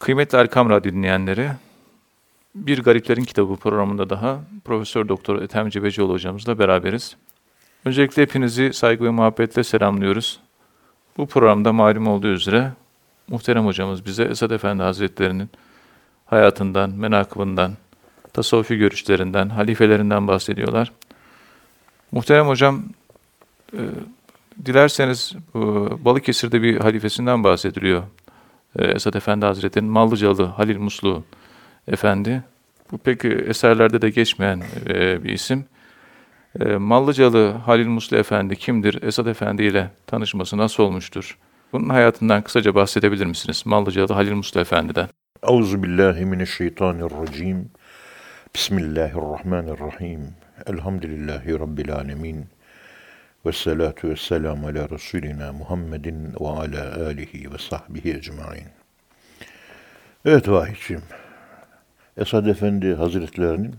Kıymetli Erkam Radyo dinleyenleri, Bir Gariplerin Kitabı programında daha Profesör Doktor Ethem Cebecioğlu hocamızla beraberiz. Öncelikle hepinizi saygı ve muhabbetle selamlıyoruz. Bu programda malum olduğu üzere muhterem hocamız bize Esad Efendi Hazretleri'nin hayatından, menakıbından, tasavvufi görüşlerinden, halifelerinden bahsediyorlar. Muhterem hocam, e, dilerseniz e, Balıkesir'de bir halifesinden bahsediliyor. E, Esad Efendi Hazretleri'nin Mallıcalı Halil Muslu Efendi. Bu pek eserlerde de geçmeyen e, bir isim. E, Mallıcalı Halil Muslu Efendi kimdir? Esad Efendi ile tanışması nasıl olmuştur? Bunun hayatından kısaca bahsedebilir misiniz? Mallıcalı Halil Muslu Efendi'den. Euzu billahi mineşşeytanirracim. Bismillahirrahmanirrahim. Elhamdülillahi rabbil alamin. Ve salatu ve selamu ala Resulina Muhammedin ve ala alihi ve sahbihi ecmain. Evet vahiyciğim. Esad Efendi Hazretlerinin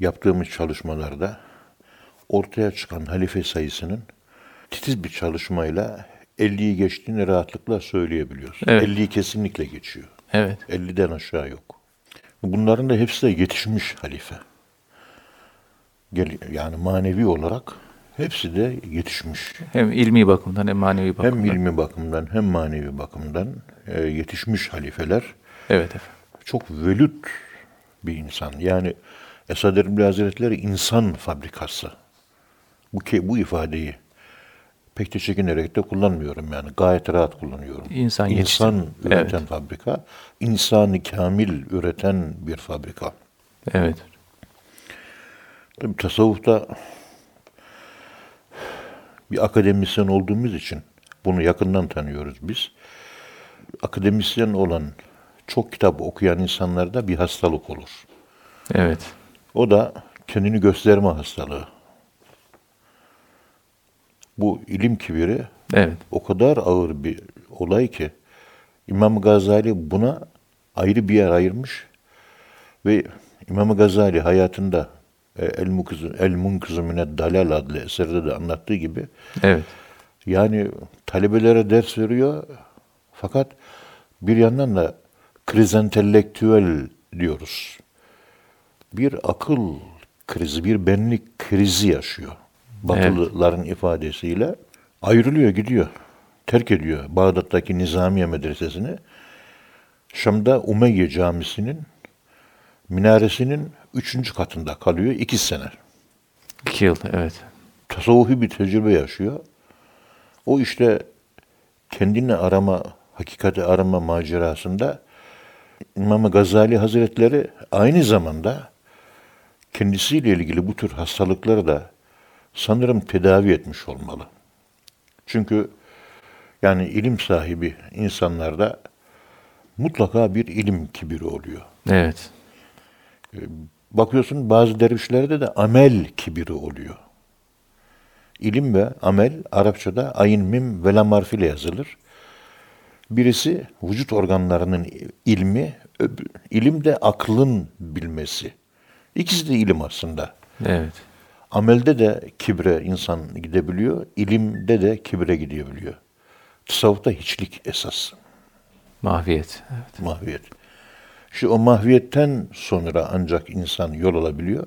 yaptığımız çalışmalarda ortaya çıkan halife sayısının titiz bir çalışmayla 50'yi geçtiğini rahatlıkla söyleyebiliyoruz. Evet. 50'yi kesinlikle geçiyor. Evet, 50'den aşağı yok. Bunların da hepsi de yetişmiş halife. Yani manevi olarak hepsi de yetişmiş. hem ilmi bakımdan hem manevi bakımdan. Hem ilmi bakımdan hem manevi bakımdan e, yetişmiş halifeler. Evet efendim. Çok velüt bir insan. Yani Esad Erbil Hazretleri insan fabrikası. Bu, ke- bu ifadeyi pek de çekinerek de kullanmıyorum yani. Gayet rahat kullanıyorum. İnsan İnsan üreten fabrika, insanı kamil üreten bir fabrika. Evet. Tabii tasavvufta bir akademisyen olduğumuz için bunu yakından tanıyoruz biz. Akademisyen olan, çok kitap okuyan insanlarda bir hastalık olur. Evet. O da kendini gösterme hastalığı. Bu ilim kibiri Evet. o kadar ağır bir olay ki İmam Gazali buna ayrı bir yer ayırmış ve İmam Gazali hayatında El Munkızı El Munkızı Mine Dalal adlı eserde de anlattığı gibi Evet. yani talebelere ders veriyor fakat bir yandan da kriz entelektüel diyoruz. Bir akıl krizi, bir benlik krizi yaşıyor. Batılıların ifadesiyle ayrılıyor, gidiyor. Terk ediyor Bağdat'taki Nizamiye Medresesi'ni. Şam'da Umeyye Camisi'nin minaresinin üçüncü katında kalıyor iki sene. İki yıl. Evet. Tasavvufi bir tecrübe yaşıyor. O işte kendini arama, hakikati arama macerasında İmam Gazali Hazretleri aynı zamanda kendisiyle ilgili bu tür hastalıkları da sanırım tedavi etmiş olmalı. Çünkü yani ilim sahibi insanlarda mutlaka bir ilim kibiri oluyor. Evet. Bakıyorsun bazı dervişlerde de amel kibiri oluyor. İlim ve amel Arapçada ayın mim ve lam harfiyle yazılır. Birisi vücut organlarının ilmi, ilim de aklın bilmesi. İkisi de ilim aslında. Evet. Amelde de kibre insan gidebiliyor, ilimde de kibre gidebiliyor. Tasavvufta hiçlik esas, Mahviyet. Evet. mahviyet. İşte o mahviyetten sonra ancak insan yol alabiliyor.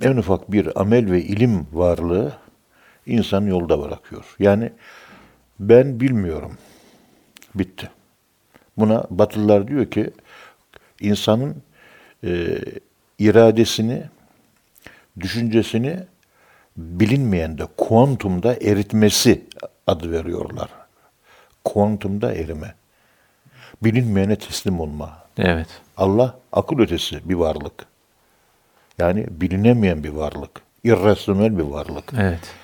En ufak bir amel ve ilim varlığı insan yolda bırakıyor. Yani ben bilmiyorum. Bitti. Buna Batılılar diyor ki insanın e, iradesini, düşüncesini bilinmeyen de kuantumda eritmesi adı veriyorlar. Kuantumda erime. Bilinmeyene teslim olma. Evet. Allah akıl ötesi bir varlık. Yani bilinemeyen bir varlık. irrasyonel bir varlık. Evet.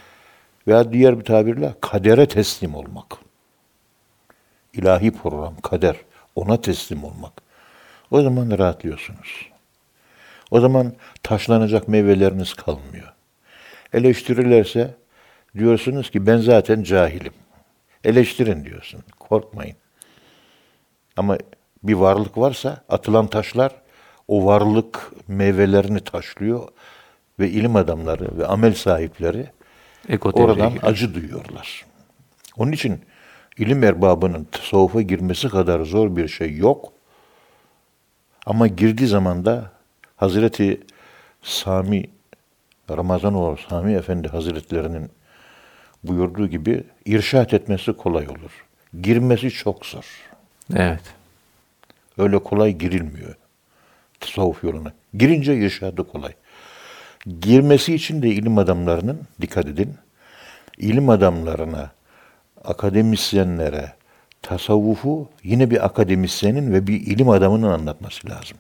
Veya diğer bir tabirle kadere teslim olmak. İlahi program, kader. Ona teslim olmak. O zaman rahatlıyorsunuz. O zaman taşlanacak meyveleriniz kalmıyor. Eleştirirlerse diyorsunuz ki ben zaten cahilim. Eleştirin diyorsun. Korkmayın. Ama bir varlık varsa atılan taşlar o varlık meyvelerini taşlıyor ve ilim adamları ve amel sahipleri oradan giriyor. acı duyuyorlar. Onun için ilim erbabının tasavvufa girmesi kadar zor bir şey yok. Ama girdiği zaman da Hazreti Sami Ramazanoğlu Sami Efendi Hazretlerinin buyurduğu gibi irşat etmesi kolay olur. Girmesi çok zor. Evet. Öyle kolay girilmiyor tasavvuf yoluna. Girince irşadı kolay. Girmesi için de ilim adamlarının, dikkat edin, ilim adamlarına, akademisyenlere, tasavvufu yine bir akademisyenin ve bir ilim adamının anlatması lazım.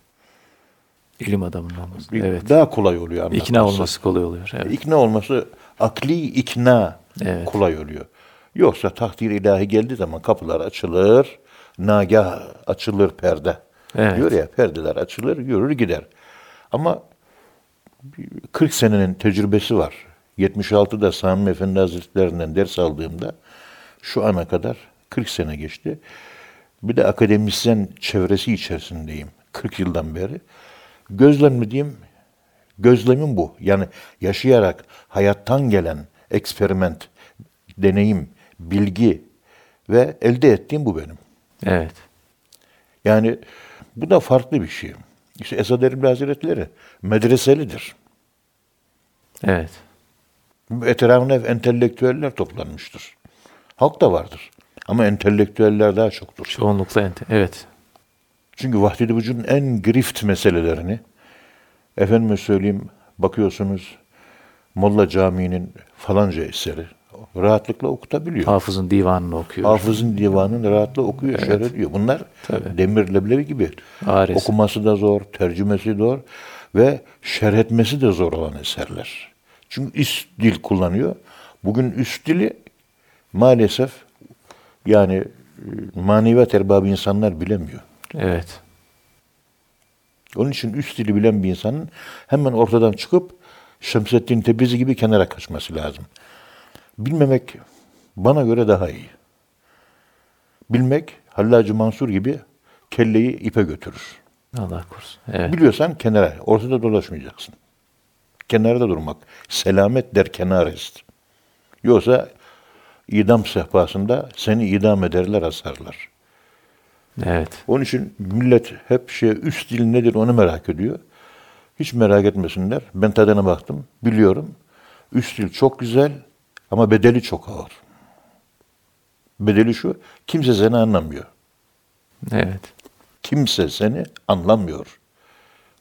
İlim adamının. Bir- Evet. Daha kolay oluyor anlatması. İkna olması kolay oluyor. Evet. İkna olması, akli ikna Evet. kolay oluyor. Yoksa takdir ilahi geldiği zaman kapılar açılır, nagah açılır perde. Evet. Diyor ya perdeler açılır, yürür gider. Ama 40 senenin tecrübesi var. 76'da Sami Efendi Hazretlerinden ders aldığımda şu ana kadar 40 sene geçti. Bir de akademisyen çevresi içerisindeyim 40 yıldan beri. Gözlemlediğim gözlemim bu. Yani yaşayarak hayattan gelen eksperiment, deneyim, bilgi ve elde ettiğim bu benim. Evet. Yani bu da farklı bir şey. İşte Esad Erbil Hazretleri medreselidir. Evet. Etrafına entelektüeller toplanmıştır. Halk da vardır. Ama entelektüeller daha çoktur. Çoğunlukla ente. Evet. Çünkü vahdet-i vücudun en grift meselelerini efendime söyleyeyim bakıyorsunuz Molla Camii'nin falanca eseri rahatlıkla okutabiliyor. Hafızın divanını okuyor. Hafızın divanını rahatla okuyor, şerh ediyor. Bunlar Tabii. demir leblebi gibi. Ares. Okuması da zor, tercümesi zor ve şerh etmesi de zor olan eserler. Çünkü üst dil kullanıyor. Bugün üst dili maalesef yani e, maneviyat erbabı insanlar bilemiyor. Evet. Onun için üst dili bilen bir insanın hemen ortadan çıkıp Şemsettin Tebrizi gibi kenara kaçması lazım. Bilmemek bana göre daha iyi. Bilmek Hallacı Mansur gibi kelleyi ipe götürür. Allah korusun. Evet. Biliyorsan kenara, ortada dolaşmayacaksın. Kenarda durmak. Selamet der kenarist. Yoksa idam sehpasında seni idam ederler, asarlar. Evet. Onun için millet hep şey üst dil nedir onu merak ediyor. Hiç merak etmesinler. Ben tadına baktım. Biliyorum. Üst dil çok güzel ama bedeli çok ağır. Bedeli şu. Kimse seni anlamıyor. Evet. Kimse seni anlamıyor.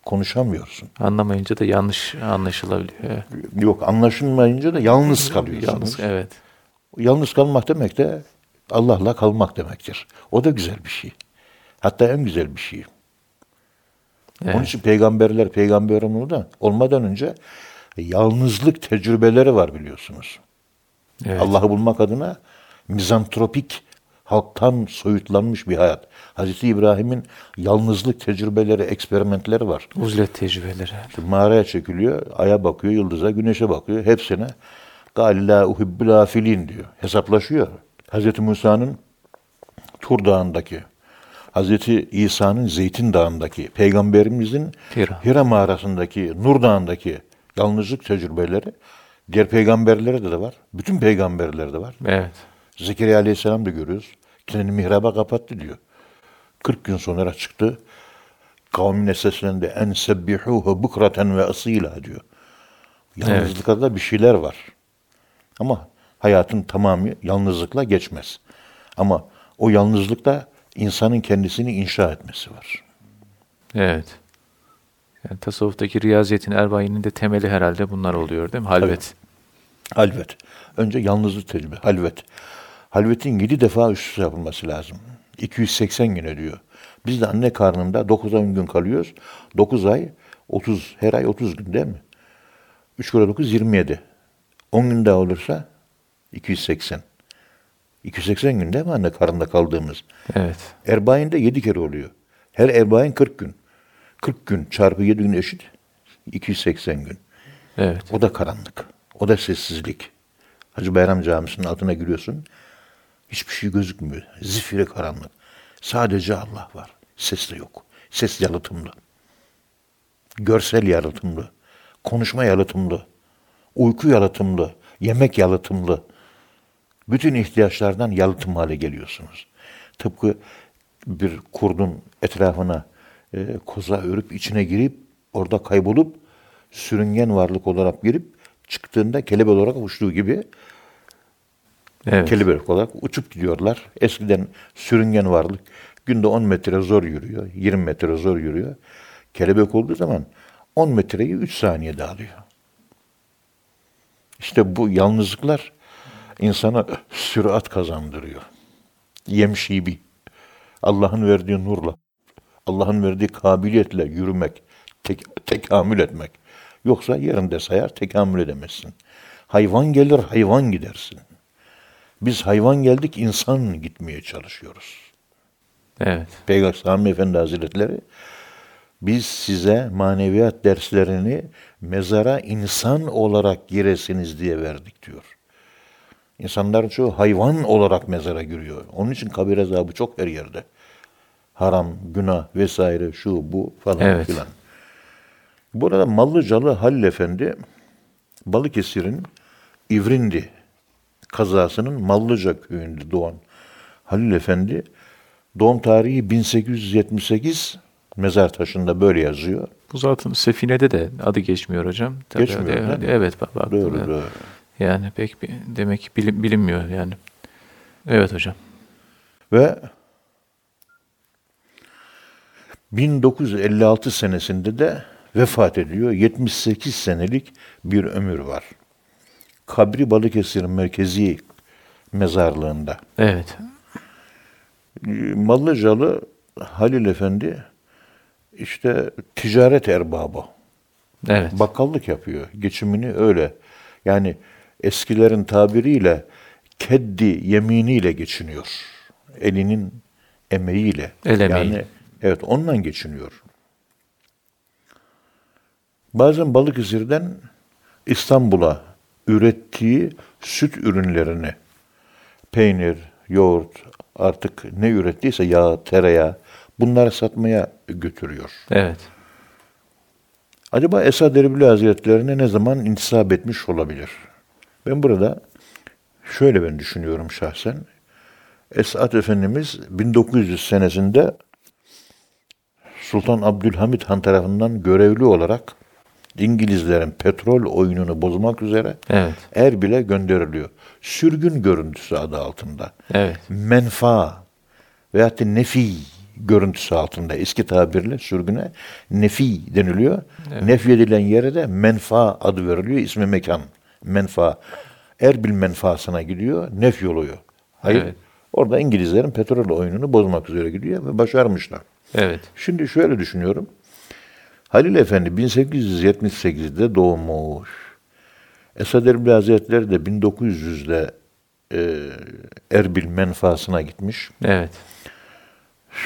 Konuşamıyorsun. Anlamayınca da yanlış anlaşılabiliyor. Yok anlaşılmayınca da yalnız kalıyorsunuz. Yalnız, evet. Yalnız kalmak demek de Allah'la kalmak demektir. O da güzel bir şey. Hatta en güzel bir şey. Onun Evet. için peygamberler peygamber olmadan önce yalnızlık tecrübeleri var biliyorsunuz. Evet. Allah'ı bulmak adına mizantropik halktan soyutlanmış bir hayat. Hazreti İbrahim'in yalnızlık tecrübeleri, eksperimentleri var. Uzlet tecrübeleri. İşte mağaraya çekiliyor, aya bakıyor, yıldıza, güneşe bakıyor. Hepsine Galila uhibbül afilin diyor. Hesaplaşıyor. Hazreti Musa'nın Tur Dağı'ndaki, Hazreti İsa'nın Zeytin Dağı'ndaki, Peygamberimizin Hira. Hira mağarasındaki, Nur Dağı'ndaki yalnızlık tecrübeleri diğer peygamberlere de, var. Bütün peygamberlerde var. Evet. Zekeriya Aleyhisselam da görüyoruz. Kendini mihraba kapattı diyor. 40 gün sonra çıktı. Kavmine seslendi. En sebbihuhu bukraten ve asila diyor. Yalnızlıkta da bir şeyler var. Ama hayatın tamamı yalnızlıkla geçmez. Ama o yalnızlıkta insanın kendisini inşa etmesi var. Evet. Yani tasavvuftaki riyaziyetin, erbayinin de temeli herhalde bunlar oluyor değil mi? Halvet. Halvet. Önce yalnızlık tecrübe. Halvet. Halvetin yedi defa üst üste yapılması lazım. 280 gün ediyor. Biz de anne karnında 9 10 gün kalıyoruz. 9 ay 30 her ay 30 gün değil mi? 3 kere 9 27. 10 gün daha olursa 280. 280 gün değil mi anne karnında kaldığımız? Evet. Erbain de 7 kere oluyor. Her erbain 40 gün. 40 gün çarpı 7 gün eşit 280 gün. Evet. O da karanlık. O da sessizlik. Hacı Bayram Camisi'nin altına giriyorsun. Hiçbir şey gözükmüyor. Zifiri karanlık. Sadece Allah var. Ses de yok. Ses yalıtımlı. Görsel yalıtımlı. Konuşma yalıtımlı. Uyku yalıtımlı. Yemek yalıtımlı. Bütün ihtiyaçlardan yalıtım hale geliyorsunuz. Tıpkı bir kurdun etrafına e, koza örüp içine girip orada kaybolup sürüngen varlık olarak girip çıktığında kelebek olarak uçtuğu gibi Evet. kelebek olarak uçup gidiyorlar. Eskiden sürüngen varlık günde 10 metre zor yürüyor, 20 metre zor yürüyor. Kelebek olduğu zaman 10 metreyi 3 saniyede alıyor. İşte bu yalnızlıklar insana sürat kazandırıyor. Yemşibi. Allah'ın verdiği nurla, Allah'ın verdiği kabiliyetle yürümek, tek, tekamül etmek. Yoksa yerinde sayar tekamül edemezsin. Hayvan gelir, hayvan gidersin. Biz hayvan geldik, insan gitmeye çalışıyoruz. Evet. Peygamber Sami Efendi Hazretleri biz size maneviyat derslerini mezara insan olarak giresiniz diye verdik diyor. İnsanların çoğu hayvan olarak mezara giriyor. Onun için kabir azabı çok her yerde. Haram, günah vesaire şu bu falan Evet. filan. Burada Mallıcalı Halil Efendi Balıkesir'in İvrindi kazasının Mallıca köyünde doğan Halil Efendi doğum tarihi 1878 mezar taşında böyle yazıyor. Bu zaten Sefine'de de adı geçmiyor hocam. Tabii Geçmiyor, değil mi? Evet bak baktım Doğru doğru. Yani pek bir, demek ki bilin- bilinmiyor yani. Evet hocam. Ve 1956 senesinde de vefat ediyor. 78 senelik bir ömür var. Kabri Balıkesir Merkezi Mezarlığında. Evet. Mallıcalı Halil Efendi işte ticaret erbabı. Evet. Bakkallık yapıyor. Geçimini öyle. Yani eskilerin tabiriyle keddi yeminiyle geçiniyor. Elinin emeğiyle. El emeği. Yani evet onunla geçiniyor. Bazen Balıkesir'den İstanbul'a ürettiği süt ürünlerini peynir, yoğurt artık ne ürettiyse yağ, tereyağı bunları satmaya götürüyor. Evet. Acaba Esad Erbil Hazretlerine ne zaman intisap etmiş olabilir? Ben burada şöyle ben düşünüyorum şahsen. Esad Efendimiz 1900 senesinde Sultan Abdülhamit Han tarafından görevli olarak İngilizlerin petrol oyununu bozmak üzere Evet. Erbil'e gönderiliyor. Sürgün görüntüsü adı altında. Evet. Menfa veyahut da nefi görüntüsü altında eski tabirle sürgüne nefi deniliyor. Nefi edilen yere de menfa adı veriliyor. İsmi mekan. Menfa. Erbil menfaasına gidiyor. Nef oluyor. Hayır. Evet. Orada İngilizlerin petrol oyununu bozmak üzere gidiyor ve başarmışlar. Evet. Şimdi şöyle düşünüyorum. Halil Efendi 1878'de doğmuş. Esad Erbil Hazretleri de 1900'de e, Erbil menfaasına gitmiş. Evet.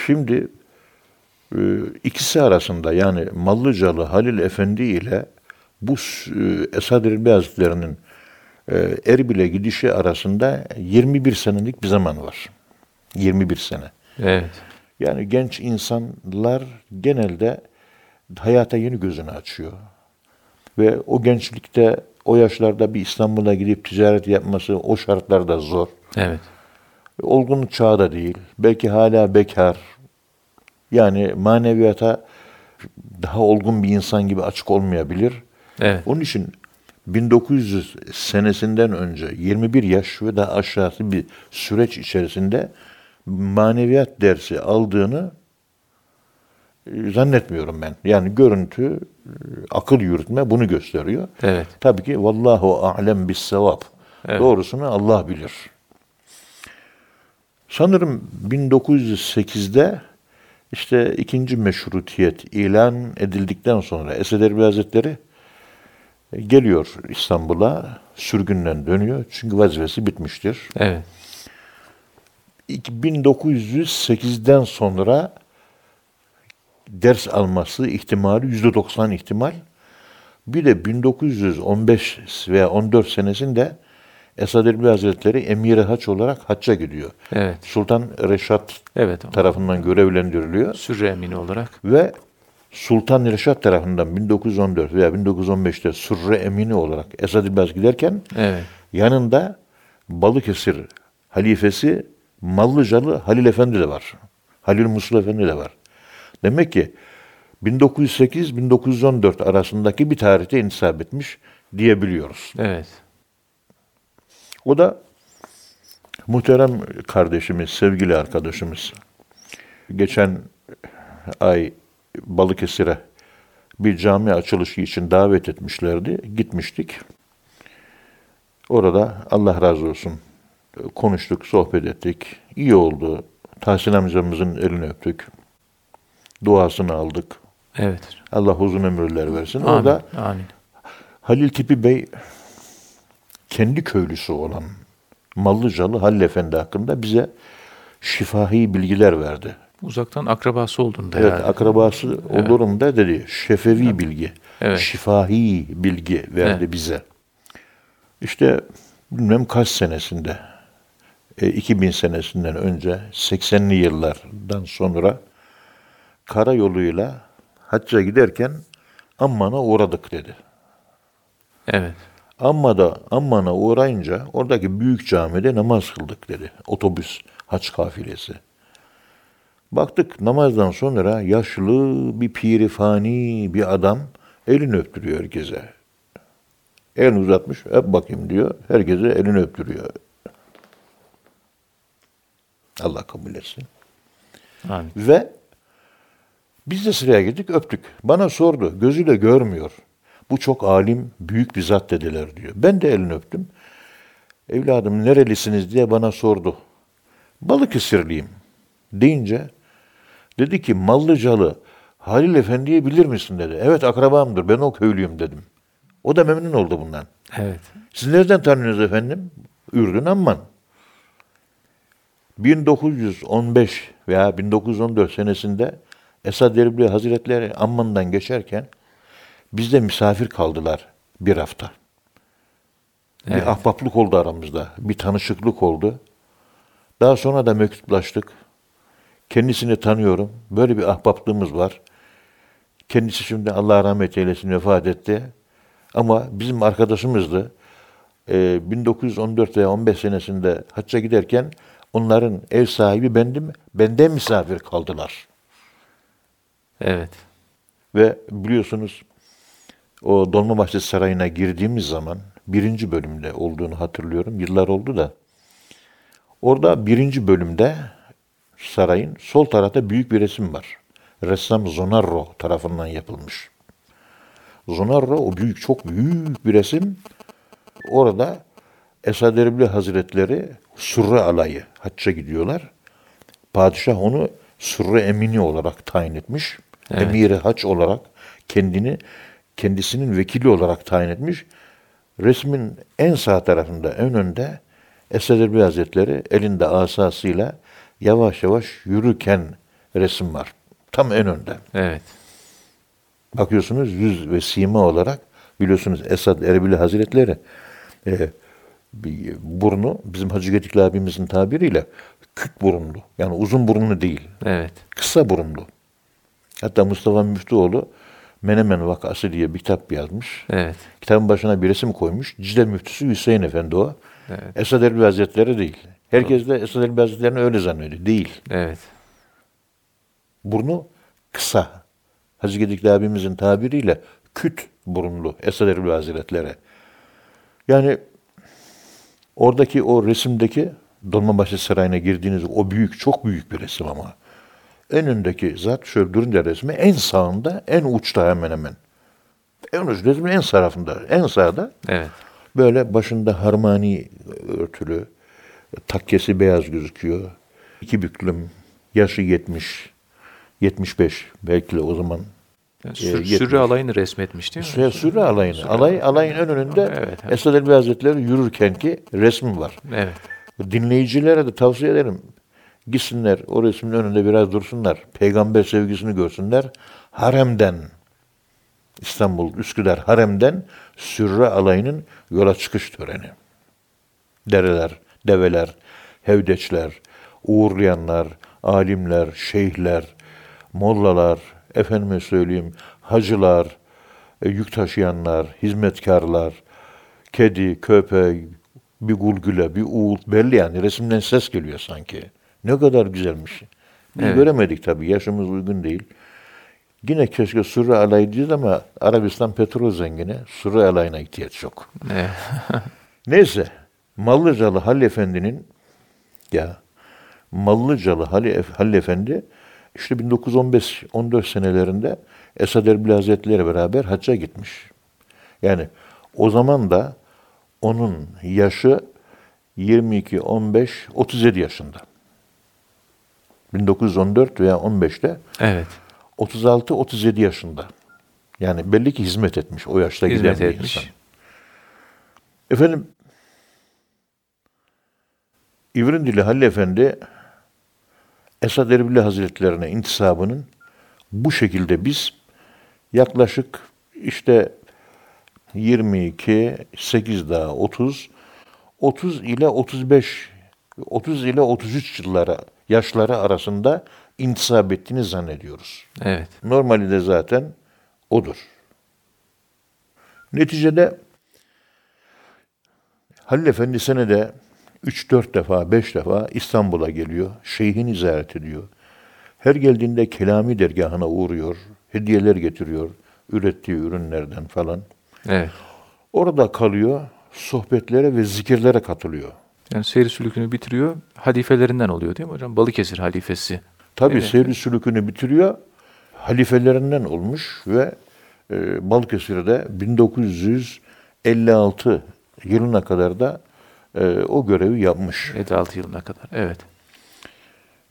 Şimdi e, ikisi arasında yani Mallıcalı Halil Efendi ile bu e, Esad Erbil Hazretleri'nin e, Erbil'e gidişi arasında 21 senelik bir zaman var. 21 sene. Evet. Yani genç insanlar genelde hayata yeni gözünü açıyor. Ve o gençlikte, o yaşlarda bir İstanbul'a gidip ticaret yapması o şartlarda zor. Evet. Olgunluk çağı da değil. Belki hala bekar. Yani maneviyata daha olgun bir insan gibi açık olmayabilir. Evet. Onun için 1900 senesinden önce 21 yaş ve daha aşağısı bir süreç içerisinde maneviyat dersi aldığını zannetmiyorum ben. Yani görüntü, akıl yürütme bunu gösteriyor. Evet. Tabii ki vallahu alem bis sevap. Evet. Doğrusunu Allah bilir. Sanırım 1908'de işte ikinci meşrutiyet ilan edildikten sonra Esed Erbil Hazretleri e, geliyor İstanbul'a, sürgünden dönüyor. Çünkü vazifesi bitmiştir. Evet. 1908'den sonra ders alması ihtimali %90 ihtimal. Bir de 1915 veya 14 senesinde Esad Erbil Hazretleri Emir-i Haç olarak hacca gidiyor. Evet. Sultan Reşat Evet. tarafından görevlendiriliyor Sürre emini olarak. ve Sultan Reşat tarafından 1914 veya 1915'te Sürre Emini olarak Esad İlbaz giderken Evet. yanında Balıkesir halifesi Mallıcalı Halil Efendi de var. Halil Musul Efendi de var. Demek ki 1908-1914 arasındaki bir tarihte intisap etmiş diyebiliyoruz. Evet. O da muhterem kardeşimiz, sevgili arkadaşımız. Geçen ay Balıkesir'e bir cami açılışı için davet etmişlerdi. Gitmiştik. Orada Allah razı olsun konuştuk, sohbet ettik. İyi oldu. Tahsin amcamızın elini öptük. Duasını aldık. Evet. Allah uzun ömürler versin. Amin. Orada Amin. Halil Tipi Bey kendi köylüsü olan Mallıcalı Halil Efendi hakkında bize şifahi bilgiler verdi. Uzaktan akrabası olduğunda Evet, herhalde. akrabası olurum da dedi. Şefevi bilgi, Evet. şifahi bilgi verdi Evet. bize. İşte bilmem kaç senesinde, e, 2000 senesinden önce, 80'li yıllardan sonra karayoluyla hacca giderken Amman'a uğradık dedi. Evet. Amma Amman'a uğrayınca oradaki büyük camide namaz kıldık dedi. Otobüs, haç kafilesi. Baktık namazdan sonra yaşlı bir pirifani bir adam elini öptürüyor herkese. Elini uzatmış, öp bakayım diyor. Herkese elini öptürüyor. Allah kabul etsin. Amin. Ve biz de sıraya gittik öptük. Bana sordu gözüyle görmüyor. Bu çok alim büyük bir zat dediler diyor. Ben de elini öptüm. Evladım nerelisiniz diye bana sordu. Balıkesirliyim deyince dedi ki Mallıcalı Halil Efendi'yi bilir misin dedi. Evet akrabamdır ben o köylüyüm dedim. O da memnun oldu bundan. Evet. Siz nereden tanıyorsunuz efendim? Ürdün Amman. 1915 veya 1914 senesinde Esad Erbil Hazretleri Amman'dan geçerken bizde misafir kaldılar bir hafta. Evet. Bir ahbaplık oldu aramızda. Bir tanışıklık oldu. Daha sonra da mektuplaştık. Kendisini tanıyorum. Böyle bir ahbaplığımız var. Kendisi şimdi Allah rahmet eylesin vefat etti. Ama bizim arkadaşımızdı. Ee, 1914 veya 15 senesinde hacca giderken onların ev sahibi bendim. Benden misafir kaldılar. Evet. Ve biliyorsunuz o Dolmabahçe Sarayı'na girdiğimiz zaman birinci bölümde olduğunu hatırlıyorum. Yıllar oldu da. Orada birinci bölümde sarayın sol tarafta büyük bir resim var. Ressam Zonarro tarafından yapılmış. Zonarro o büyük çok büyük bir resim. Orada Esad Erbil Hazretleri Surre alayı hacca gidiyorlar. Padişah onu Surre Emini olarak tayin etmiş. Evet. Emiri haç olarak kendini kendisinin vekili olarak tayin etmiş. Resmin en sağ tarafında, en önde Esad Erbil Hazretleri elinde asasıyla yavaş yavaş yürürken resim var. Tam en önde. Evet. Bakıyorsunuz yüz ve sima olarak biliyorsunuz Esad Erbil Hazretleri e, bir burnu bizim Hacı Getikli abimizin tabiriyle küt burunlu. Yani uzun burunlu değil. Evet. Kısa burunlu. Hatta Mustafa Müftüoğlu Menemen Vakası diye bir kitap yazmış. Evet. Kitabın başına bir resim koymuş. Dicle müftüsü Hüseyin Efendi o. Evet. Esad Erbil Hazretleri değil. Herkes de Esad Erbil Hazretleri'ni öyle zannediyor. Değil. Evet. Burnu kısa. Hacı Gedikli abimizin tabiriyle küt burunlu Esad Erbil Hazretleri. Yani oradaki o resimdeki Dolmabahçe Sarayı'na girdiğiniz o büyük, çok büyük bir resim ama. En öndeki zat şöyle durunca resmi en sağında, en uçta hemen hemen. En uç resmin en tarafında, en sağda Evet. Böyle başında harmani örtülü, takkesi beyaz gözüküyor. İki büklüm, yaşı 70, 75 belki de o zaman. Yani Ee, sür, sürü alayını resmetmiş değil mi? Sürü, sürü alayını. Alay, alayın en önünde Evet, evet. Esad Elbi Hazretleri yürürken ki resmi var. Evet. Dinleyicilere de tavsiye ederim. Gitsinler o resmin önünde biraz dursunlar. Peygamber sevgisini görsünler. Haremden İstanbul Üsküdar Harem'den Sürre alayının yola çıkış töreni. Dereler, develer, hevdeçler, uğurlayanlar, alimler, şeyhler, mollalar, efendime söyleyeyim hacılar, e, yük taşıyanlar, hizmetkarlar, kedi, köpek, bir gulgüle, bir uğult belli yani. Resimden ses geliyor sanki. Ne kadar güzelmiş. Biz Evet. göremedik tabii. Yaşımız uygun değil. Yine keşke Surre alayı ama Arabistan petrol zengini. Surre alayına ihtiyaç yok. Evet. Neyse. Mallıcalı Halil Efendi'nin ya Mallıcalı Halil, Halil Efendi işte 1915-14 senelerinde Esad Erbil Hazretleri beraber hacca gitmiş. Yani o zaman da onun yaşı 22, 15, 37 yaşında. 1914 veya 15'te evet. 36-37 yaşında. Yani belli ki hizmet etmiş o yaşta Hizmet giden bir etmiş. insan. Efendim İvrindili Halil Efendi Esad Erbil Hazretlerine intisabının bu şekilde biz yaklaşık işte 22, 8 daha 30, 30 ile 35, 30 ile 33 yıllara, yaşları arasında intisap ettiğini zannediyoruz. Evet. Normali de zaten odur. Neticede Halil Efendi senede 3-4 defa, 5 defa İstanbul'a geliyor. Şeyhini ziyaret ediyor. Her geldiğinde Kelami dergahına uğruyor. Hediyeler getiriyor. Ürettiği ürünlerden falan. Evet. Orada kalıyor. Sohbetlere ve zikirlere katılıyor. Yani seyir sülükünü bitiriyor. Halifelerinden oluyor değil mi hocam? Balıkesir halifesi. Tabi Evet. seyri sülükünü bitiriyor. Halifelerinden olmuş ve e, Balıkesir'de 1956 yılına kadar da e, o görevi yapmış. 56 yılına kadar. Evet.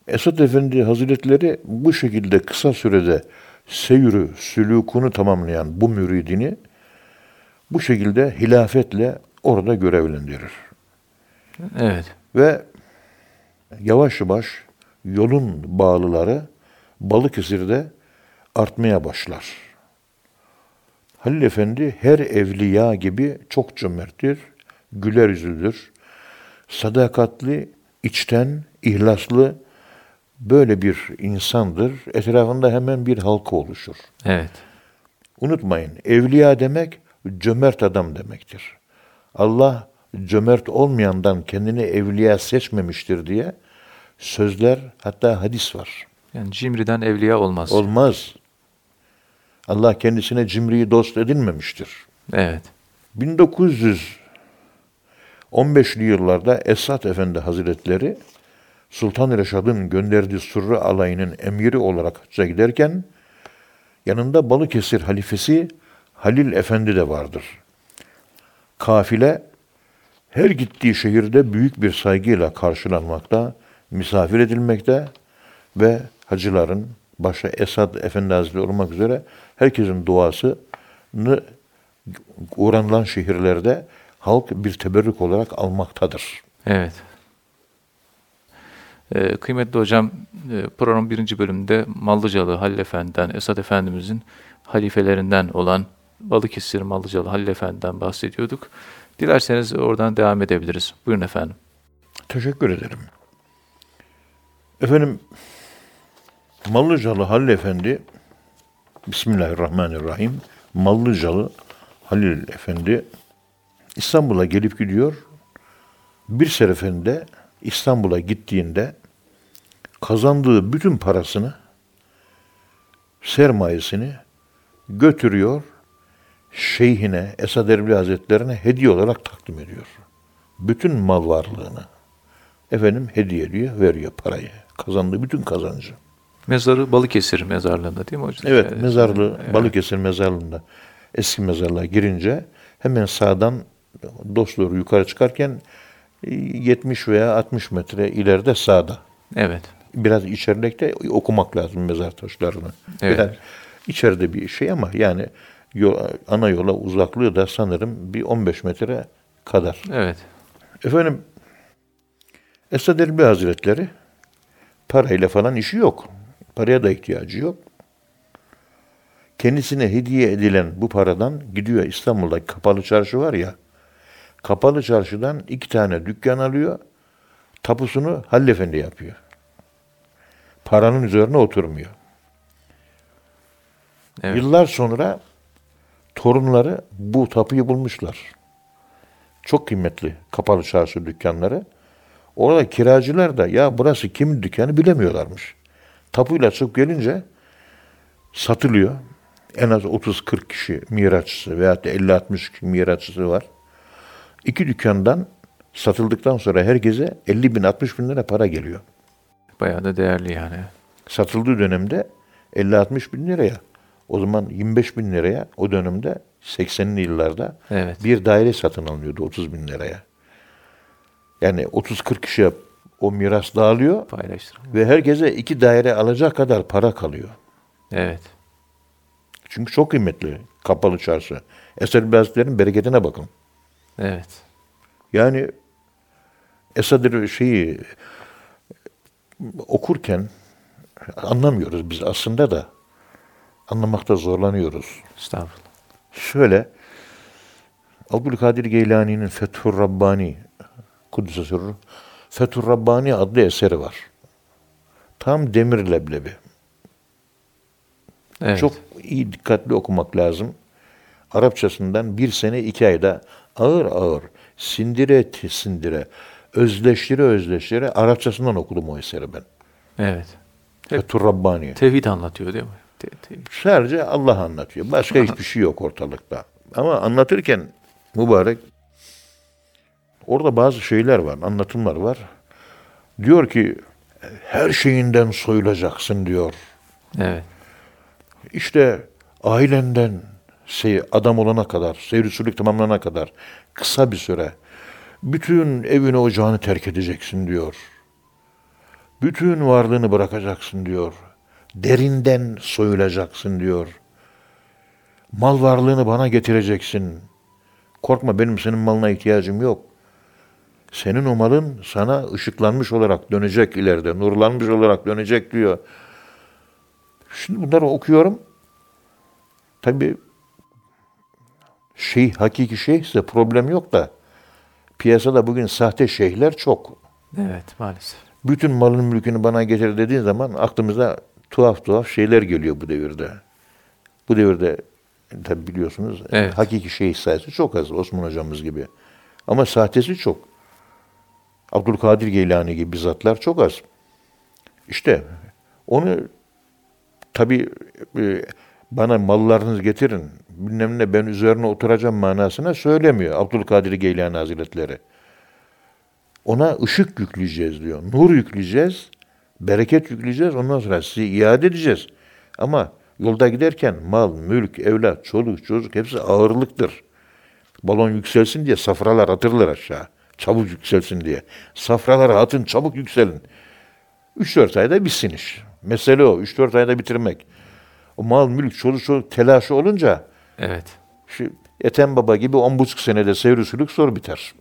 Esad Efendi Hazretleri bu şekilde kısa sürede seyri sülükünü tamamlayan bu müridini bu şekilde hilafetle orada görevlendirir. Evet. Ve yavaş yavaş yolun bağlıları Balıkesir'de artmaya başlar. Halil Efendi her evliya gibi çok cömerttir, güler yüzlüdür, sadakatli, içten, ihlaslı böyle bir insandır. Etrafında hemen bir halka oluşur. Evet. Unutmayın, evliya demek cömert adam demektir. Allah cömert olmayandan kendini evliya seçmemiştir diye sözler hatta hadis var. Yani cimriden evliya olmaz. Olmaz. Allah kendisine cimriyi dost edinmemiştir. evet. 1915'li yıllarda Esat Efendi Hazretleri Sultan Reşad'ın gönderdiği Surre alayının emiri olarak hacca giderken yanında Balıkesir halifesi Halil Efendi de vardır. Kafile her gittiği şehirde büyük bir saygıyla karşılanmakta, misafir edilmekte ve hacıların başta Esad Efendi Hazretleri olmak üzere herkesin duasını uğranılan şehirlerde halk bir teberrük olarak almaktadır. Evet. Ee, kıymetli hocam, e, programın birinci bölümünde Mallıcalı Halil Efendi'den, Esad Efendimizin halifelerinden olan Balıkesir Mallıcalı Halil Efendi'den bahsediyorduk. Dilerseniz oradan devam edebiliriz. Buyurun efendim. Teşekkür ederim. Efendim, Mallıcalı Halil Efendi, Bismillahirrahmanirrahim, Mallıcalı Halil Efendi İstanbul'a gelip gidiyor. Bir seferinde İstanbul'a gittiğinde kazandığı bütün parasını, sermayesini götürüyor, şeyhine, Esad Erbil Hazretlerine hediye olarak takdim ediyor. Bütün mal varlığını efendim hediye ediyor, veriyor parayı. Kazandığı bütün kazancı. Mezarı Balıkesir mezarlığında değil mi hocam? Evet, mezarlığı evet. Balıkesir mezarlığında eski mezarlığa girince hemen sağdan dost doğru yukarı çıkarken e, 70 veya 60 metre ileride sağda. Evet. Biraz içeridekte okumak lazım mezar taşlarını. Evet. Biraz içeride bir şey ama yani yol, ana yola uzaklığı da sanırım bir 15 metre kadar. Evet. Efendim Esad Erbil Hazretleri parayla falan işi yok. Paraya da ihtiyacı yok. Kendisine hediye edilen bu paradan gidiyor İstanbul'da kapalı çarşı var ya. Kapalı çarşıdan iki tane dükkan alıyor. Tapusunu Halil Efendi yapıyor. Paranın üzerine oturmuyor. Evet. Yıllar sonra torunları bu tapuyu bulmuşlar. Çok kıymetli kapalı çarşı dükkanları. Orada kiracılar da ya burası kimin dükkanı bilemiyorlarmış. Tapuyla çıkıp gelince satılıyor. En az 30-40 kişi miraççısı veyahut da 50-60 kişi miraççısı var. İki dükkandan satıldıktan sonra herkese 50 bin 60 bin lira para geliyor. Bayağı da değerli yani. Satıldığı dönemde 50-60 bin liraya. O zaman 25 bin liraya o dönemde 80'li yıllarda Evet. bir daire satın alınıyordu 30 bin liraya. Yani 30-40 kişiye o miras dağılıyor Paylaştıralım. ve herkese iki daire alacak kadar para kalıyor. Evet. Çünkü çok kıymetli kapalı çarşı. Esad Hazretleri'nin bereketine bakın. Evet. Yani Esad'ı şeyi okurken anlamıyoruz biz aslında da anlamakta zorlanıyoruz. Estağfurullah. Şöyle Abdülkadir Geylani'nin Fethur Rabbani Kudüs'e sırrı Fethur Rabbani adlı eseri var. Tam demir leblebi. Evet. Çok iyi dikkatli okumak lazım. Arapçasından bir sene iki ayda ağır ağır sindire sindire özleştire özleştire Arapçasından okudum o eseri ben. Evet. Fethur Rabbani. Tevhid anlatıyor değil mi? Sadece Allah anlatıyor. Başka hiçbir şey yok ortalıkta. Ama anlatırken mübarek orada bazı şeyler var, anlatımlar var. Diyor ki her şeyinden soyulacaksın diyor. Evet. İşte ailenden şey, adam olana kadar, seyircilik tamamlanana kadar kısa bir süre bütün evini ocağını terk edeceksin diyor. Bütün varlığını bırakacaksın diyor. Derinden soyulacaksın diyor. Mal varlığını bana getireceksin. Korkma benim senin malına ihtiyacım yok. Senin o malın sana ışıklanmış olarak dönecek ileride, nurlanmış olarak dönecek diyor. Şimdi bunları okuyorum. Tabii şey hakiki şeyhse problem yok da piyasada bugün sahte şeyhler çok. Evet maalesef. Bütün malın mülkünü bana getir dediğin zaman aklımıza tuhaf tuhaf şeyler geliyor bu devirde. Bu devirde tabi biliyorsunuz Evet. hakiki şeyh sayısı çok az Osman hocamız gibi. Ama sahtesi çok. Abdülkadir Geylani gibi zatlar çok az. İşte onu tabi bana mallarınızı getirin bilmem ne ben üzerine oturacağım manasına söylemiyor Abdülkadir Geylani Hazretleri. Ona ışık yükleyeceğiz diyor. Nur yükleyeceğiz, bereket yükleyeceğiz. Ondan sonra sizi iade edeceğiz. Ama yolda giderken mal, mülk, evlat, çoluk, çocuk hepsi ağırlıktır. Balon yükselsin diye safralar atırlar aşağı. Çabuk yükselsin diye. Safraları atın çabuk yükselin. 3-4 ayda bitsin iş. Mesele o. 3-4 ayda bitirmek. O mal, mülk, çoluk, çocuk telaşı olunca Evet. şu Ethem Baba gibi 10,5 senede seyir zor biter.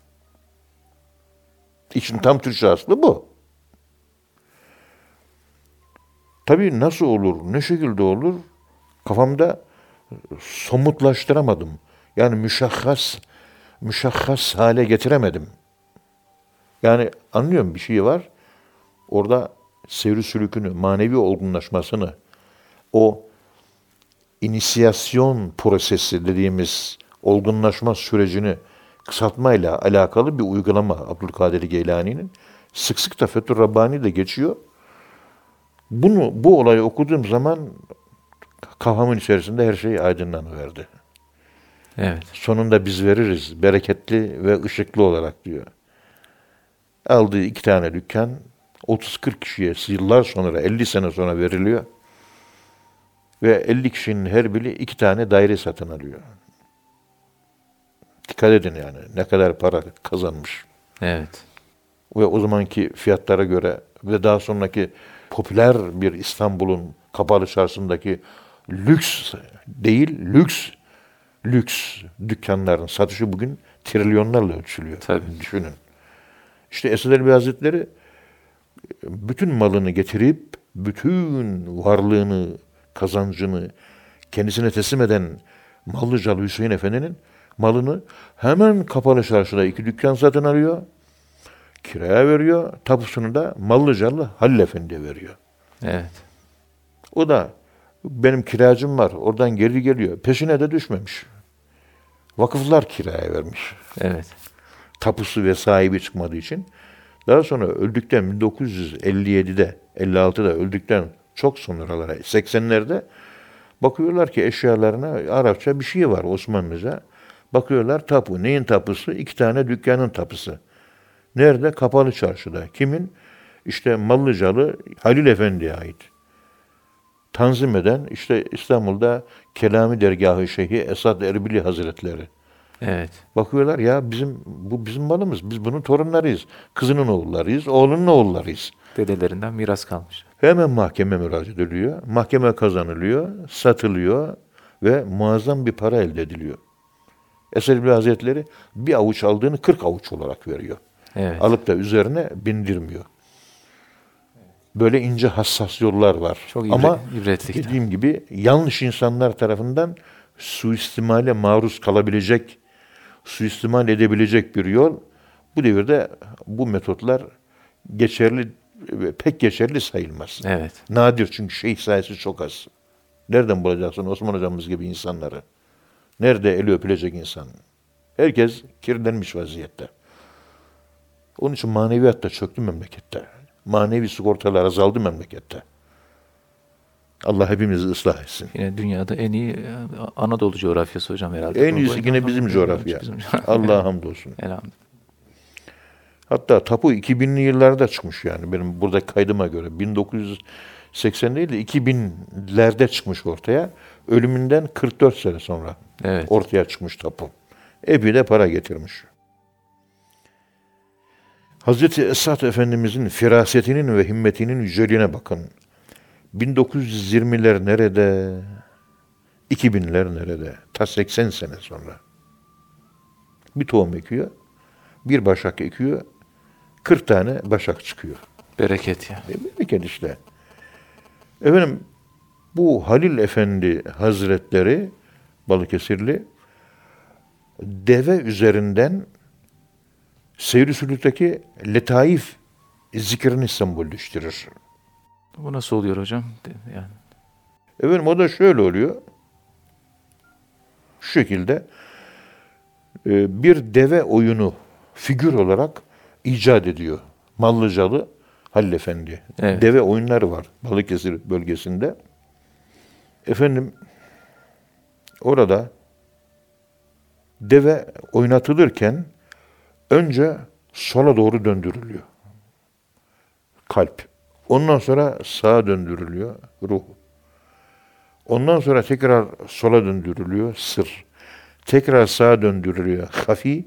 İşin tam Türkçe aslı bu. Tabii nasıl olur, ne şekilde olur kafamda somutlaştıramadım. Yani müşahhas, müşahhas hale getiremedim. Yani anlıyorum bir şey var. Orada seyri sülükünü, manevi olgunlaşmasını, o inisiyasyon prosesi dediğimiz olgunlaşma sürecini kısaltmayla alakalı bir uygulama Abdülkadir Geylani'nin. Sık sık da Fethur Rabbani de geçiyor. Bunu, bu olayı okuduğum zaman kafamın içerisinde her şey aydınlanıverdi. Evet. Sonunda biz veririz bereketli ve ışıklı olarak diyor. Aldığı iki tane dükkan 30-40 kişiye yıllar sonra 50 sene sonra veriliyor. Ve 50 kişinin her biri iki tane daire satın alıyor. Dikkat edin yani ne kadar para kazanmış. Evet. Ve o zamanki fiyatlara göre ve daha sonraki popüler bir İstanbul'un kapalı çarşısındaki lüks değil, lüks lüks dükkanların satışı bugün trilyonlarla ölçülüyor. Tabii. Düşünün. İşte Esad Elbi Hazretleri bütün malını getirip bütün varlığını, kazancını kendisine teslim eden Mallıcalı Hüseyin Efendi'nin malını hemen kapalı çarşıda iki dükkan satın alıyor. Kiraya veriyor. Tapusunu da Mallıcalı Halil Efendi'ye veriyor. Evet. O da benim kiracım var. Oradan geri geliyor. Peşine de düşmemiş. Vakıflar kiraya vermiş. Evet. tapusu ve sahibi çıkmadığı için. Daha sonra öldükten 1957'de, 56'da öldükten çok sonralara, 80'lerde bakıyorlar ki eşyalarına Arapça bir şey var Osmanlıca. Bakıyorlar tapu. Neyin tapusu? İki tane dükkanın tapusu. Nerede? Kapalı çarşıda. Kimin? İşte Mallıcalı Halil Efendi'ye ait. Tanzim eden işte İstanbul'da Kelami Dergahı Şeyhi Esad Erbili Hazretleri. Evet. Bakıyorlar ya bizim bu bizim malımız. Biz bunun torunlarıyız. Kızının oğullarıyız, oğlunun oğullarıyız. Dedelerinden miras kalmış. Hemen mahkeme müracaat ediliyor. Mahkeme kazanılıyor, satılıyor ve muazzam bir para elde ediliyor. Eser Hazretleri bir avuç aldığını 40 avuç olarak veriyor. Evet. Alıp da üzerine bindirmiyor. Böyle ince hassas yollar var. Çok ibre- Ama ibretli kitap. dediğim gibi yanlış insanlar tarafından suistimale maruz kalabilecek, suistimal edebilecek bir yol. Bu devirde bu metotlar geçerli, pek geçerli sayılmaz. Evet. Nadir çünkü şeyh sayısı çok az. Nereden bulacaksın Osman hocamız gibi insanları? Nerede eli öpülecek insan? Herkes kirlenmiş vaziyette. Onun için maneviyat da çöktü memlekette. Manevi sigortalar azaldı memlekette. Allah hepimizi ıslah etsin. Yine dünyada en iyi e, Anadolu coğrafyası hocam herhalde. En iyisi yine bizim coğrafya. Bizim- Allah'a hamdolsun. Elhamdülillah. Hatta tapu 2000'li yıllarda çıkmış yani benim burada kaydıma göre 1980 değil de 2000'lerde çıkmış ortaya. Ölümünden 44 sene sonra Evet. ortaya çıkmış tapu. Epey de para getirmiş. Hazreti Esad Efendimizin firasetinin ve himmetinin yüceliğine bakın. 1920'ler nerede? 2000'ler nerede? Ta 80 sene sonra. Bir tohum ekiyor, bir başak ekiyor, 40 tane başak çıkıyor. Bereket ya. E, Memleket işte. Efendim bu Halil Efendi Hazretleri Balıkesirli deve üzerinden seyir sülükteki letaif zikrini sembolleştirir. Bu nasıl oluyor hocam? Yani Efendim o da şöyle oluyor. Şu şekilde e, bir deve oyunu figür olarak icat ediyor. Mallıcalı Halil Efendi. Evet. Deve oyunları var Balıkesir bölgesinde. Efendim orada deve oynatılırken önce sola doğru döndürülüyor. Kalp. Ondan sonra sağa döndürülüyor ruh. Ondan sonra tekrar sola döndürülüyor sır. Tekrar sağa döndürülüyor hafi.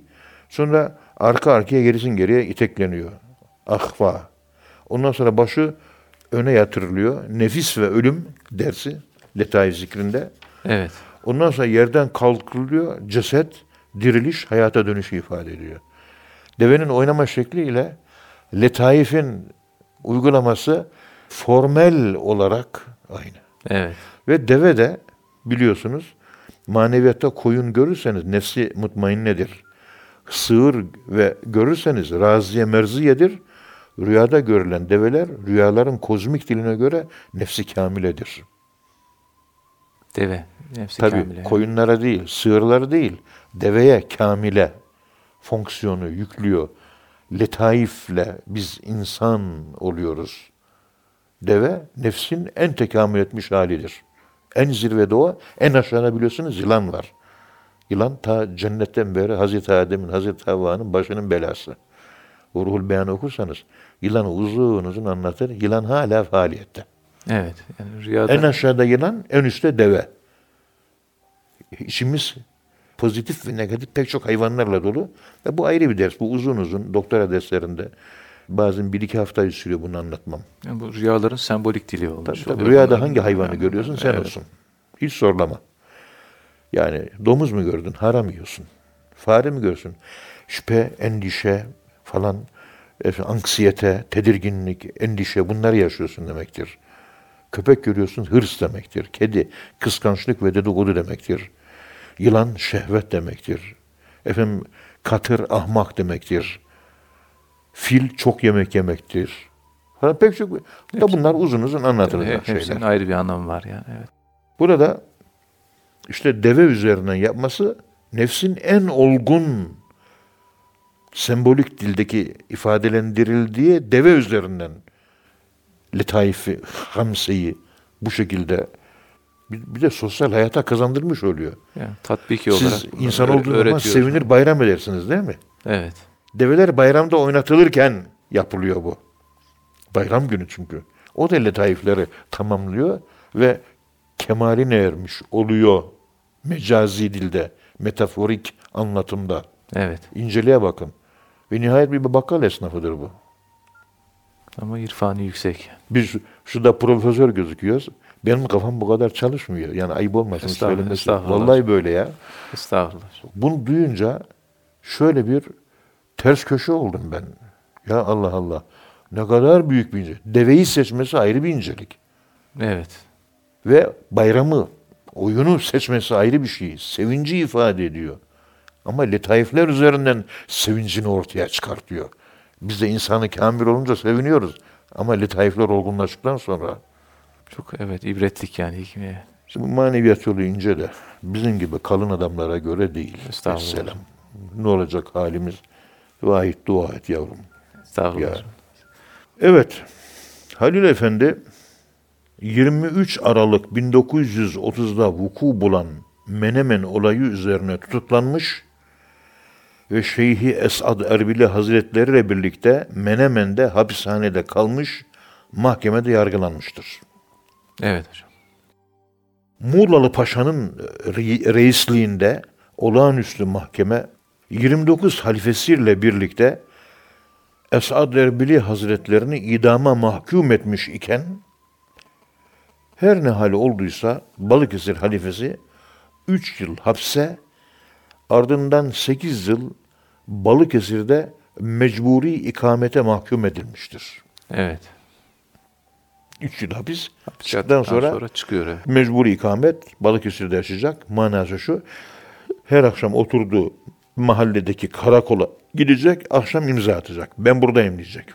Sonra arka arkaya gerisin geriye itekleniyor. Ahva. Ondan sonra başı öne yatırılıyor. Nefis ve ölüm dersi Letaif zikrinde. evet. Ondan sonra yerden kalkılıyor. Ceset, diriliş, hayata dönüşü ifade ediyor. Devenin oynama şekliyle letaifin uygulaması formel olarak aynı. Evet. Ve deve de biliyorsunuz maneviyatta koyun görürseniz nefsi mutmainnedir. Sığır ve görürseniz raziye merziyedir. Rüyada görülen develer rüyaların kozmik diline göre nefsi kamiledir. Deve. Nefsi Tabii kamile. koyunlara değil, sığırlara değil, deveye kamile fonksiyonu yüklüyor. Letaifle biz insan oluyoruz. Deve nefsin en tekamül etmiş halidir. En zirvede o, en aşağıda biliyorsunuz yılan var. Yılan ta cennetten beri Hazreti Adem'in, Hazreti Havva'nın başının belası. O Ruhul Beyan'ı okursanız yılanı uzun uzun anlatır. Yılan hala faaliyette. Evet. Yani rüyada En aşağıda yılan, en üstte deve. İçimiz pozitif ve negatif pek çok hayvanlarla dolu. Ve bu ayrı bir ders. Bu uzun uzun doktora derslerinde bazen bir iki hafta sürüyor bunu anlatmam. yani bu rüyaların sembolik dili olmuş. Tabii, oluyor. rüyada hangi hayvanı görüyorsun sen Evet. olsun. Hiç sorlama. Yani domuz mu gördün? Haram yiyorsun. Fare mi görsün? Şüphe, endişe falan, anksiyete, tedirginlik, endişe bunları yaşıyorsun demektir. Köpek görüyorsun hırs demektir. Kedi kıskançlık ve dedikodu demektir. Yılan şehvet demektir. Efendim katır ahmak demektir. Fil çok yemek yemektir. Falan pek çok da bunlar uzun uzun anlatılacak He- Hepsinin şeyler. ayrı bir anlamı var yani. Evet. Burada işte deve üzerinden yapması nefsin en olgun sembolik dildeki ifadelendirildiği deve üzerinden letaifi, hamseyi bu şekilde bir, bir de sosyal hayata kazandırmış oluyor. Yani tatbiki olarak Siz insan olduğunuz zaman sevinir bayram edersiniz değil mi? Evet. Develer bayramda oynatılırken yapılıyor bu. Bayram günü çünkü. O da letaifleri tamamlıyor ve kemaline ermiş oluyor mecazi dilde, metaforik anlatımda. Evet. İnceliğe bakın. Ve nihayet bir bakkal esnafıdır bu. Ama irfanı yüksek. Biz şu- şurada profesör gözüküyoruz. Benim kafam bu kadar çalışmıyor. Yani ayıp olmasın Estağfurullah, söylemesi. estağfurullah. Vallahi böyle ya. Estağfurullah. Bunu duyunca şöyle bir ters köşe oldum ben. Ya Allah Allah. Ne kadar büyük bir incelik. Deveyi seçmesi ayrı bir incelik. Evet. Ve bayramı, oyunu seçmesi ayrı bir şey. Sevinci ifade ediyor. Ama letaifler üzerinden sevincini ortaya çıkartıyor. Biz de insanı kamil olunca seviniyoruz. Ama letaifler olgunlaştıktan sonra Çok evet ibretlik yani hikmeye. Şimdi maneviyat yolu ince de bizim gibi kalın adamlara göre değil. Estağfurullah. Selam. Ne olacak halimiz? Vahit dua et yavrum. Estağfurullah. Ya. Evet. Halil Efendi 23 Aralık 1930'da vuku bulan Menemen olayı üzerine tutuklanmış ve Şeyhi Esad Erbili Hazretleri ile birlikte Menemen'de hapishanede kalmış, mahkemede yargılanmıştır. Evet hocam. Muğlalı Paşa'nın re- reisliğinde olağanüstü mahkeme 29 halifesiyle birlikte Esad Erbili Hazretlerini idama mahkum etmiş iken her ne hali olduysa Balıkesir halifesi 3 yıl hapse ardından 8 yıl Balıkesir'de mecburi ikamete mahkum edilmiştir. Evet. 3 yıl hapis. Hapis Çıktıktan yattıktan sonra, sonra çıkıyor. Evet. mecburi ikamet Balıkesir'de yaşayacak. Manası şu. Her akşam oturduğu mahalledeki karakola gidecek, akşam imza atacak. Ben buradayım diyecek.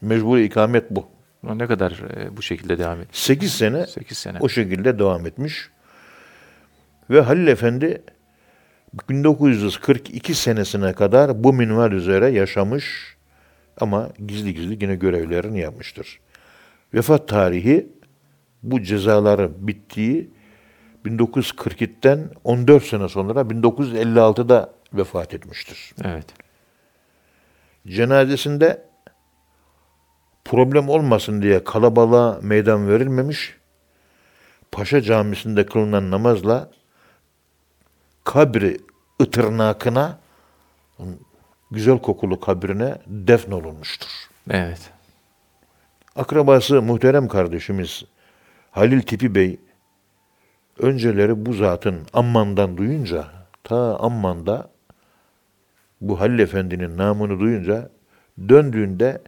Mecburi ikamet bu. Ne kadar e, bu şekilde devam etti? 8 sene 8 sene. o şekilde devam etmiş. Ve Halil Efendi 1942 senesine kadar bu minval üzere yaşamış ama gizli gizli yine görevlerini yapmıştır. Vefat tarihi bu cezaları bittiği 1942'ten 14 sene sonra 1956'da vefat etmiştir. Evet. Cenazesinde problem olmasın diye kalabalığa meydan verilmemiş. Paşa Camisi'nde kılınan namazla kabri ıtırnakına güzel kokulu kabrine defnolunmuştur. Evet. Akrabası muhterem kardeşimiz Halil Tipi Bey önceleri bu zatın Amman'dan duyunca ta Amman'da bu Halil Efendi'nin namını duyunca döndüğünde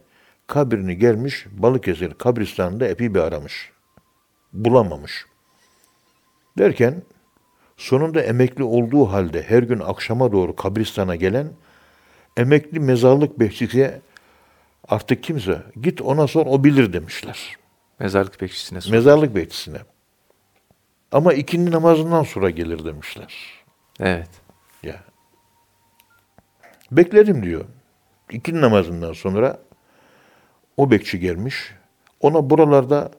kabrini gelmiş Balıkesir kabristanında epey bir aramış. Bulamamış. Derken sonunda emekli olduğu halde her gün akşama doğru kabristana gelen emekli mezarlık bekçisiye artık kimse git ona sor o bilir demişler. Mezarlık bekçisine sor. Mezarlık bekçisine. Ama ikindi namazından sonra gelir demişler. evet. Ya. Bekledim diyor. İkindi namazından sonra o bekçi gelmiş. Ona buralarda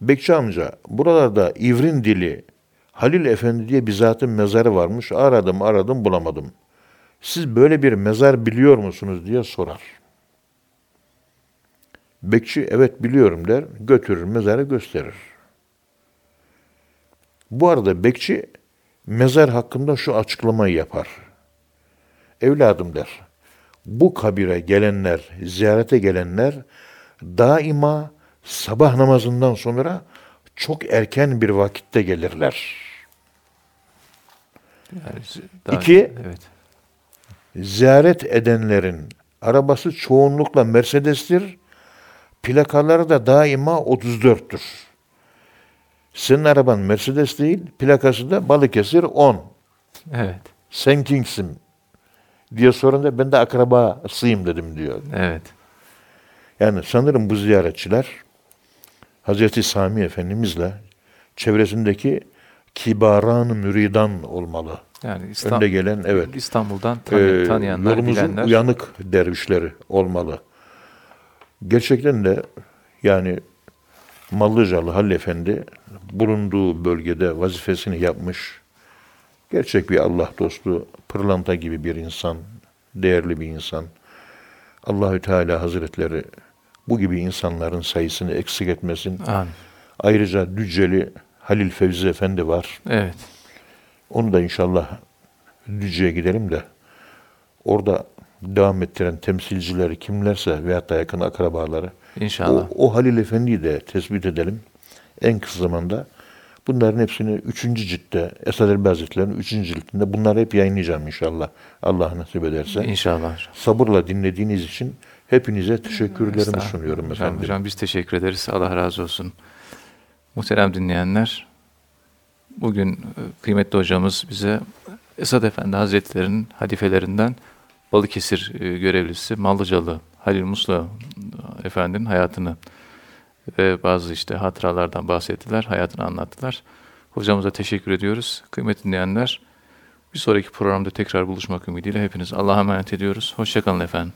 bekçi amca buralarda İvrin dili Halil Efendi diye bir zatın mezarı varmış. Aradım aradım bulamadım. Siz böyle bir mezar biliyor musunuz diye sorar. Bekçi evet biliyorum der. Götürür mezarı gösterir. Bu arada bekçi mezar hakkında şu açıklamayı yapar. Evladım der. Bu kabire gelenler, ziyarete gelenler daima sabah namazından sonra çok erken bir vakitte gelirler. Yani daha- İki- Evet. Ziyaret edenlerin arabası çoğunlukla Mercedes'tir. Plakaları da daima 34'tür. Senin araban Mercedes değil, plakası da Balıkesir 10. Evet. Sen kimsin? diye sorunca ben de akrabasıyım dedim diyor. Evet. Yani sanırım bu ziyaretçiler Hazreti Sami Efendimizle çevresindeki kibaran müridan olmalı. Yani İslam, Önde gelen evet. İstanbul'dan Ee, tanı- tanıyanlar, yolumuzun bilenler. uyanık dervişleri olmalı. Gerçekten de yani Mallıcalı Halil Efendi bulunduğu bölgede vazifesini yapmış. Gerçek bir Allah dostu, pırlanta gibi bir insan, değerli bir insan. Allahü Teala Hazretleri bu gibi insanların sayısını eksik etmesin. Amin. Ayrıca Dücceli Halil Fevzi Efendi var. Evet. Onu da inşallah Düzce'ye gidelim de orada devam ettiren temsilcileri kimlerse veyahut da yakın akrabaları İnşallah. o, o Halil Efendi'yi de tespit edelim en kısa zamanda. Bunların hepsini 3. ciltte, Esad Elbi Hazretleri'nin 3. ciltinde bunları hep yayınlayacağım inşallah. Allah nasip ederse. İnşallah. Sabırla dinlediğiniz için hepinize teşekkürlerimi sunuyorum Hocam, efendim. hocam biz teşekkür ederiz. Allah razı olsun. Muhterem dinleyenler, bugün e, kıymetli hocamız bize Esad Efendi Hazretleri'nin halifelerinden Balıkesir e, görevlisi Mallıcalı Halil Musla Efendi'nin hayatını ve bazı işte hatıralardan bahsettiler, hayatını anlattılar. Hocamıza teşekkür ediyoruz. Kıymetli dinleyenler, bir sonraki programda tekrar buluşmak ümidiyle hepiniz Allah'a emanet ediyoruz. Hoşçakalın efendim.